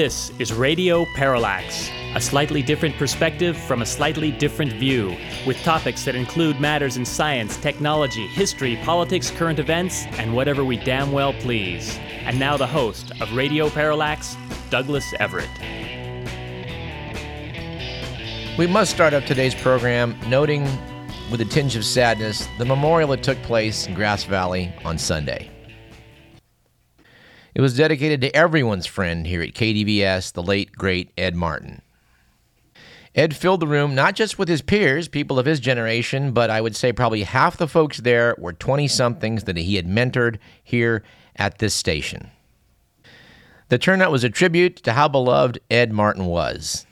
This is Radio Parallax, a slightly different perspective from a slightly different view, with topics that include matters in science, technology, history, politics, current events, and whatever we damn well please. And now the host of Radio Parallax, Douglas Everett. We must start up today's program noting, with a tinge of sadness, the memorial that took place in Grass Valley on Sunday. It was dedicated to everyone's friend here at KDVS, the late, great Ed Martin. Ed filled the room not just with his peers, people of his generation, but I would say probably half the folks there were 20 somethings that he had mentored here at this station. The turnout was a tribute to how beloved Ed Martin was.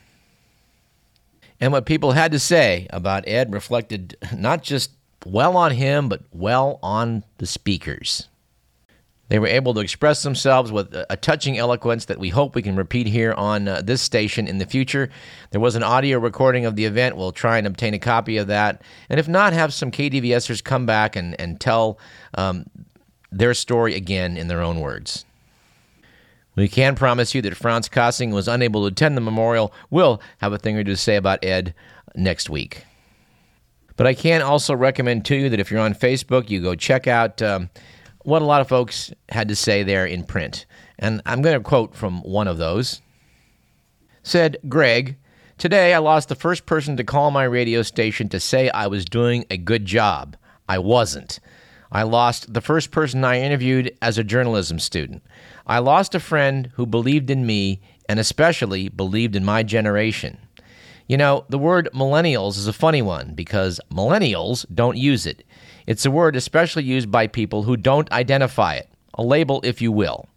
And what people had to say about Ed reflected not just well on him, but well on the speakers. They were able to express themselves with a touching eloquence that we hope we can repeat here on uh, this station in the future. There was an audio recording of the event. We'll try and obtain a copy of that. And if not, have some KDVSers come back and, and tell um, their story again in their own words. We can promise you that Franz Kossing was unable to attend the memorial. We'll have a thing or two to say about Ed next week. But I can also recommend to you that if you're on Facebook, you go check out. Um, what a lot of folks had to say there in print. And I'm going to quote from one of those. Said Greg, Today I lost the first person to call my radio station to say I was doing a good job. I wasn't. I lost the first person I interviewed as a journalism student. I lost a friend who believed in me and especially believed in my generation. You know, the word millennials is a funny one because millennials don't use it. It's a word especially used by people who don't identify it, a label, if you will.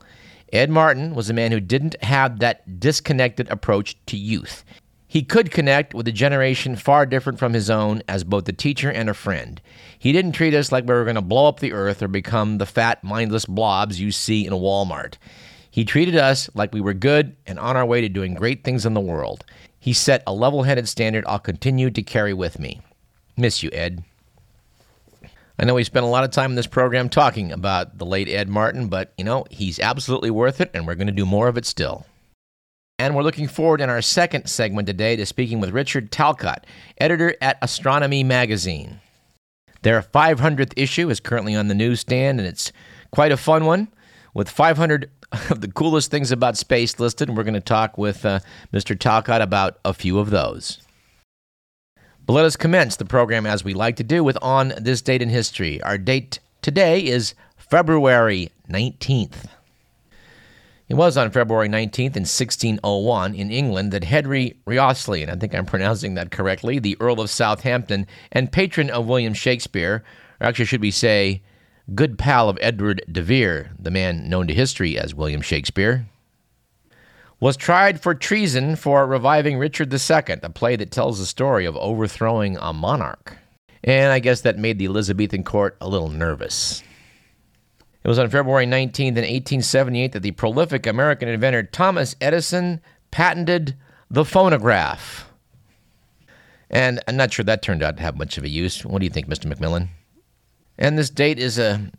Ed Martin was a man who didn't have that disconnected approach to youth. He could connect with a generation far different from his own as both a teacher and a friend. He didn't treat us like we were going to blow up the earth or become the fat, mindless blobs you see in a Walmart. He treated us like we were good and on our way to doing great things in the world. He set a level headed standard I'll continue to carry with me. Miss you, Ed. I know we spent a lot of time in this program talking about the late Ed Martin, but you know, he's absolutely worth it, and we're going to do more of it still. And we're looking forward in our second segment today to speaking with Richard Talcott, editor at Astronomy Magazine. Their 500th issue is currently on the newsstand, and it's quite a fun one with 500 of the coolest things about space listed. And we're going to talk with uh, Mr. Talcott about a few of those. But let us commence the program as we like to do with On This Date in History. Our date today is February 19th. It was on February 19th in 1601 in England that Henry Wriothesley, and I think I'm pronouncing that correctly, the Earl of Southampton and patron of William Shakespeare, or actually should we say, good pal of Edward de Vere, the man known to history as William Shakespeare, was tried for treason for reviving Richard II, a play that tells the story of overthrowing a monarch. And I guess that made the Elizabethan court a little nervous. It was on February 19th in 1878 that the prolific American inventor Thomas Edison patented the phonograph. And I'm not sure that turned out to have much of a use. What do you think, Mr. McMillan? And this date is a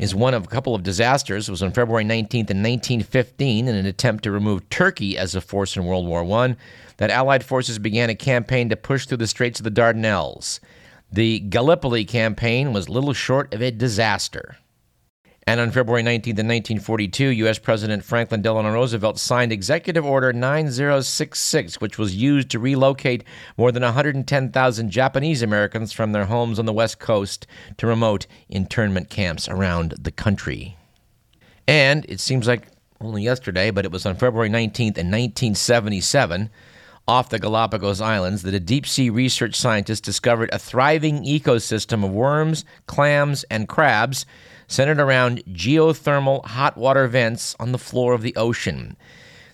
is one of a couple of disasters. It was on February 19th in 1915 in an attempt to remove Turkey as a force in World War I that Allied forces began a campaign to push through the Straits of the Dardanelles. The Gallipoli campaign was little short of a disaster. And on February 19th, 1942, U.S. President Franklin Delano Roosevelt signed Executive Order 9066, which was used to relocate more than 110,000 Japanese Americans from their homes on the West Coast to remote internment camps around the country. And it seems like only yesterday, but it was on February 19th, in 1977, off the Galapagos Islands, that a deep sea research scientist discovered a thriving ecosystem of worms, clams, and crabs centered around geothermal hot water vents on the floor of the ocean.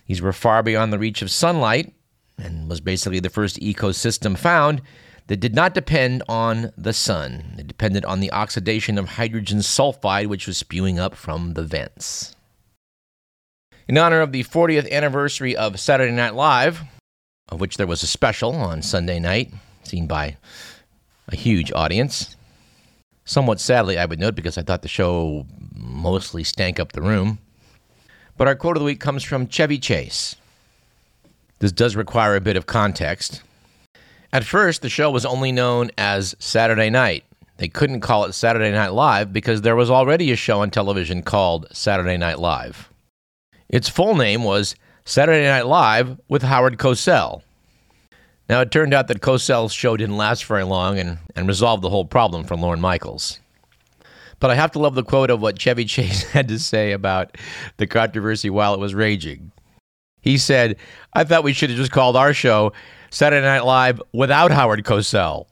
These were far beyond the reach of sunlight and was basically the first ecosystem found that did not depend on the sun. It depended on the oxidation of hydrogen sulfide, which was spewing up from the vents. In honor of the 40th anniversary of Saturday Night Live, of which there was a special on Sunday night, seen by a huge audience, Somewhat sadly, I would note, because I thought the show mostly stank up the room. But our quote of the week comes from Chevy Chase. This does require a bit of context. At first, the show was only known as Saturday Night. They couldn't call it Saturday Night Live because there was already a show on television called Saturday Night Live. Its full name was Saturday Night Live with Howard Cosell. Now, it turned out that Cosell's show didn't last very long and, and resolved the whole problem for Lorne Michaels. But I have to love the quote of what Chevy Chase had to say about the controversy while it was raging. He said, I thought we should have just called our show Saturday Night Live without Howard Cosell.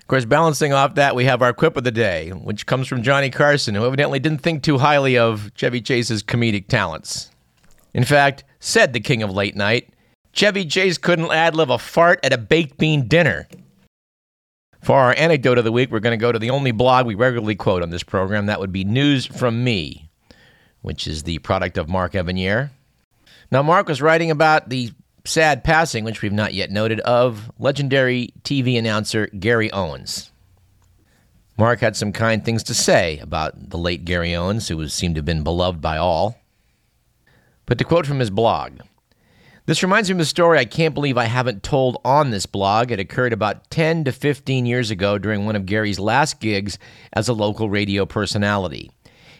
Of course, balancing off that, we have our quip of the day, which comes from Johnny Carson, who evidently didn't think too highly of Chevy Chase's comedic talents. In fact, said the king of late night, Chevy Chase couldn't ad lib a fart at a baked bean dinner. For our anecdote of the week, we're going to go to the only blog we regularly quote on this program. That would be News from Me, which is the product of Mark Evanier. Now, Mark was writing about the sad passing, which we've not yet noted, of legendary TV announcer Gary Owens. Mark had some kind things to say about the late Gary Owens, who seemed to have been beloved by all. But to quote from his blog, this reminds me of a story I can't believe I haven't told on this blog. It occurred about 10 to 15 years ago during one of Gary's last gigs as a local radio personality.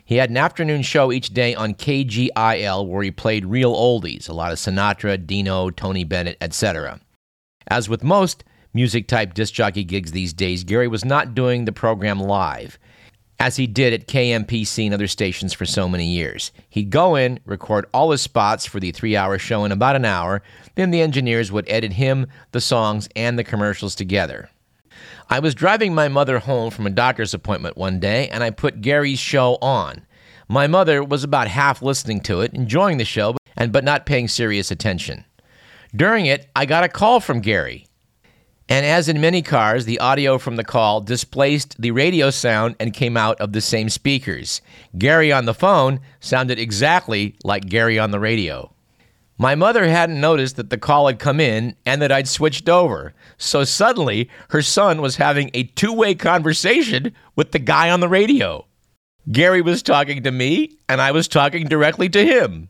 He had an afternoon show each day on KGIL where he played real oldies, a lot of Sinatra, Dino, Tony Bennett, etc. As with most music type disc jockey gigs these days, Gary was not doing the program live as he did at KMPC and other stations for so many years. He'd go in, record all his spots for the three hour show in about an hour, then the engineers would edit him, the songs, and the commercials together. I was driving my mother home from a doctor's appointment one day, and I put Gary's show on. My mother was about half listening to it, enjoying the show, and but not paying serious attention. During it, I got a call from Gary. And as in many cars, the audio from the call displaced the radio sound and came out of the same speakers. Gary on the phone sounded exactly like Gary on the radio. My mother hadn't noticed that the call had come in and that I'd switched over. So suddenly, her son was having a two way conversation with the guy on the radio. Gary was talking to me, and I was talking directly to him.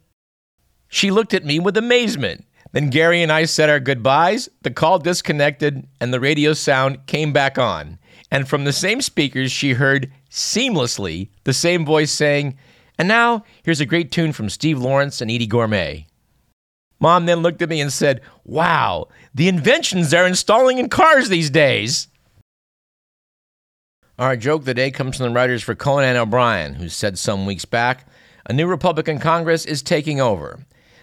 She looked at me with amazement. Then Gary and I said our goodbyes, the call disconnected, and the radio sound came back on. And from the same speakers, she heard seamlessly the same voice saying, And now, here's a great tune from Steve Lawrence and Edie Gormé. Mom then looked at me and said, Wow, the inventions they're installing in cars these days. Our joke of the day comes from the writers for Conan O'Brien, who said some weeks back, A new Republican Congress is taking over.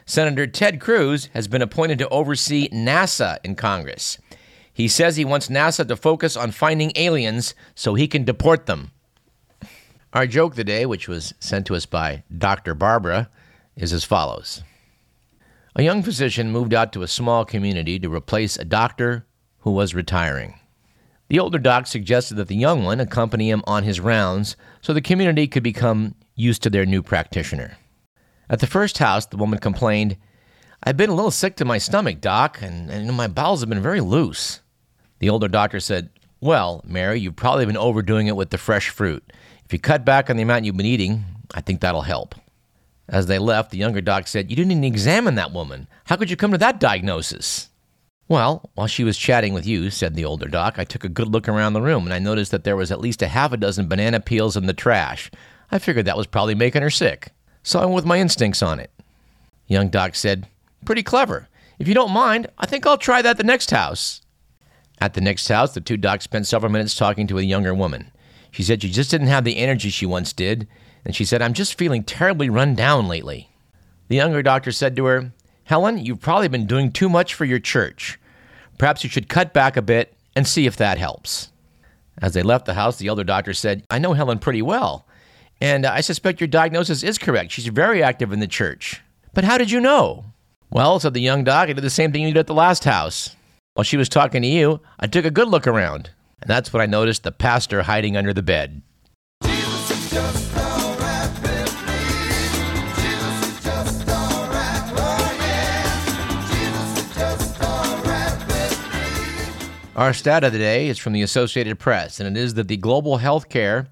Senator Ted Cruz has been appointed to oversee NASA in Congress. He says he wants NASA to focus on finding aliens so he can deport them. Our joke today, which was sent to us by Dr. Barbara, is as follows A young physician moved out to a small community to replace a doctor who was retiring. The older doc suggested that the young one accompany him on his rounds so the community could become used to their new practitioner. At the first house, the woman complained, I've been a little sick to my stomach, Doc, and, and my bowels have been very loose. The older doctor said, Well, Mary, you've probably been overdoing it with the fresh fruit. If you cut back on the amount you've been eating, I think that'll help. As they left, the younger doc said, You didn't even examine that woman. How could you come to that diagnosis? Well, while she was chatting with you, said the older doc, I took a good look around the room and I noticed that there was at least a half a dozen banana peels in the trash. I figured that was probably making her sick so I went with my instincts on it. Young Doc said, Pretty clever. If you don't mind, I think I'll try that at the next house. At the next house, the two docs spent several minutes talking to a younger woman. She said she just didn't have the energy she once did, and she said, I'm just feeling terribly run down lately. The younger doctor said to her, Helen, you've probably been doing too much for your church. Perhaps you should cut back a bit and see if that helps. As they left the house, the elder doctor said, I know Helen pretty well. And I suspect your diagnosis is correct. She's very active in the church. But how did you know? Well, said the young doc, I did the same thing you did at the last house. While she was talking to you, I took a good look around. And that's when I noticed the pastor hiding under the bed. Our stat of the day is from the Associated Press, and it is that the global health care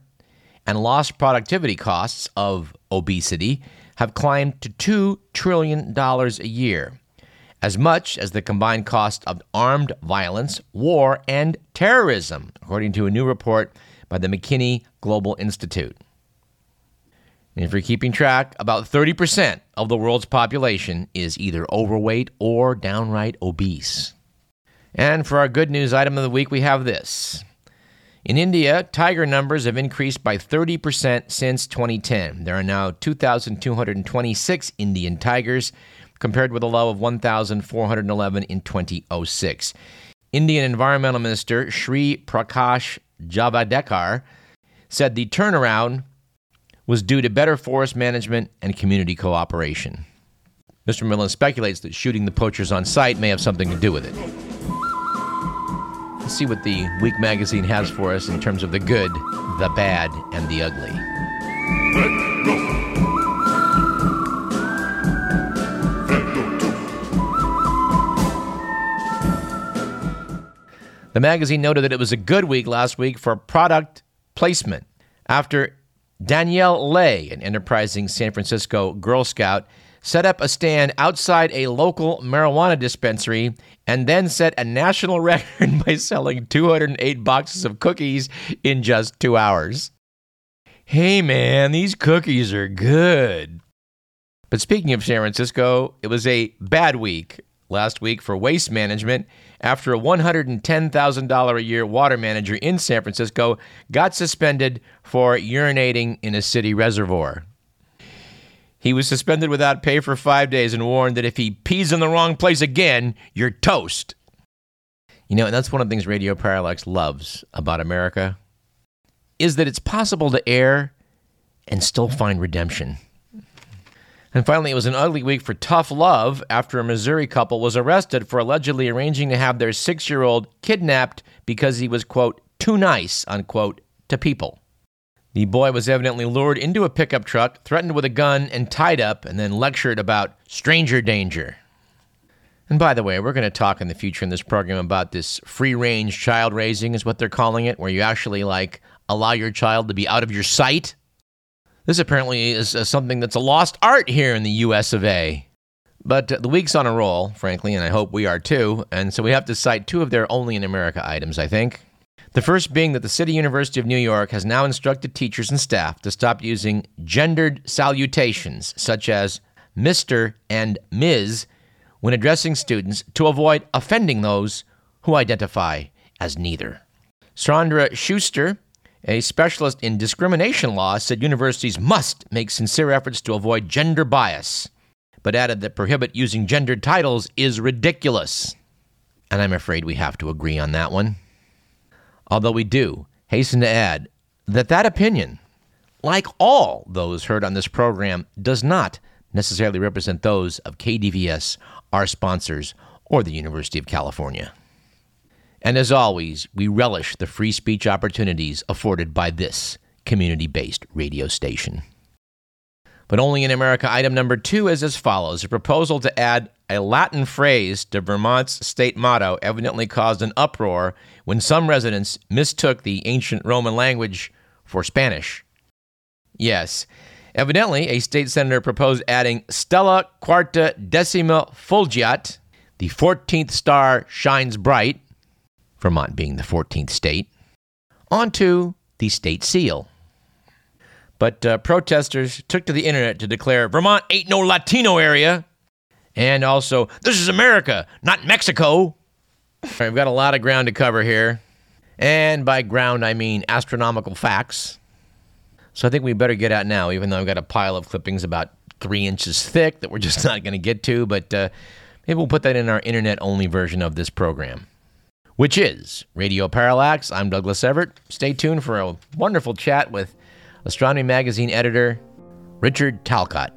and lost productivity costs of obesity have climbed to $2 trillion a year. as much as the combined cost of armed violence, war, and terrorism, according to a new report by the McKinsey Global Institute. And if you're keeping track, about 30% of the world's population is either overweight or downright obese. And for our good news item of the week, we have this. In India, tiger numbers have increased by 30% since 2010. There are now 2,226 Indian tigers, compared with a low of 1,411 in 2006. Indian Environmental Minister Sri Prakash Javadekar said the turnaround was due to better forest management and community cooperation. Mr. Millen speculates that shooting the poachers on site may have something to do with it. Let's see what the Week magazine has for us in terms of the good, the bad, and the ugly. The magazine noted that it was a good week last week for product placement after Danielle Lei, an enterprising San Francisco Girl Scout, set up a stand outside a local marijuana dispensary and then set a national record by selling 208 boxes of cookies in just two hours. Hey man, these cookies are good. But speaking of San Francisco, it was a bad week last week for waste management after a $110,000 a year water manager in San Francisco got suspended for urinating in a city reservoir. He was suspended without pay for five days and warned that if he pees in the wrong place again, you're toast. You know, and that's one of the things Radio Parallax loves about America is that it's possible to err and still find redemption. And finally, it was an ugly week for tough love after a Missouri couple was arrested for allegedly arranging to have their six year old kidnapped because he was, quote, too nice, unquote, to people. The boy was evidently lured into a pickup truck, threatened with a gun, and tied up, and then lectured about stranger danger. And by the way, we're going to talk in the future in this program about this free range child raising, is what they're calling it, where you actually like allow your child to be out of your sight this apparently is uh, something that's a lost art here in the US of A. But uh, the week's on a roll, frankly, and I hope we are too, and so we have to cite two of their only in America items, I think. The first being that the City University of New York has now instructed teachers and staff to stop using gendered salutations such as Mr. and Ms. when addressing students to avoid offending those who identify as neither. Sandra Schuster, a specialist in discrimination law said universities must make sincere efforts to avoid gender bias, but added that prohibit using gendered titles is ridiculous. And I'm afraid we have to agree on that one. Although we do hasten to add that that opinion, like all those heard on this program, does not necessarily represent those of KDVS, our sponsors, or the University of California. And as always, we relish the free speech opportunities afforded by this community based radio station. But only in America, item number two is as follows A proposal to add a Latin phrase to Vermont's state motto evidently caused an uproar when some residents mistook the ancient Roman language for Spanish. Yes, evidently, a state senator proposed adding Stella Quarta Decima Fulgeat, the 14th star shines bright, Vermont being the 14th state, onto the state seal. But uh, protesters took to the internet to declare Vermont ain't no Latino area. And also, this is America, not Mexico. right, we've got a lot of ground to cover here. And by ground, I mean astronomical facts. So I think we better get out now, even though I've got a pile of clippings about three inches thick that we're just not going to get to. But uh, maybe we'll put that in our internet only version of this program which is Radio Parallax. I'm Douglas Everett. Stay tuned for a wonderful chat with Astronomy Magazine editor Richard Talcott.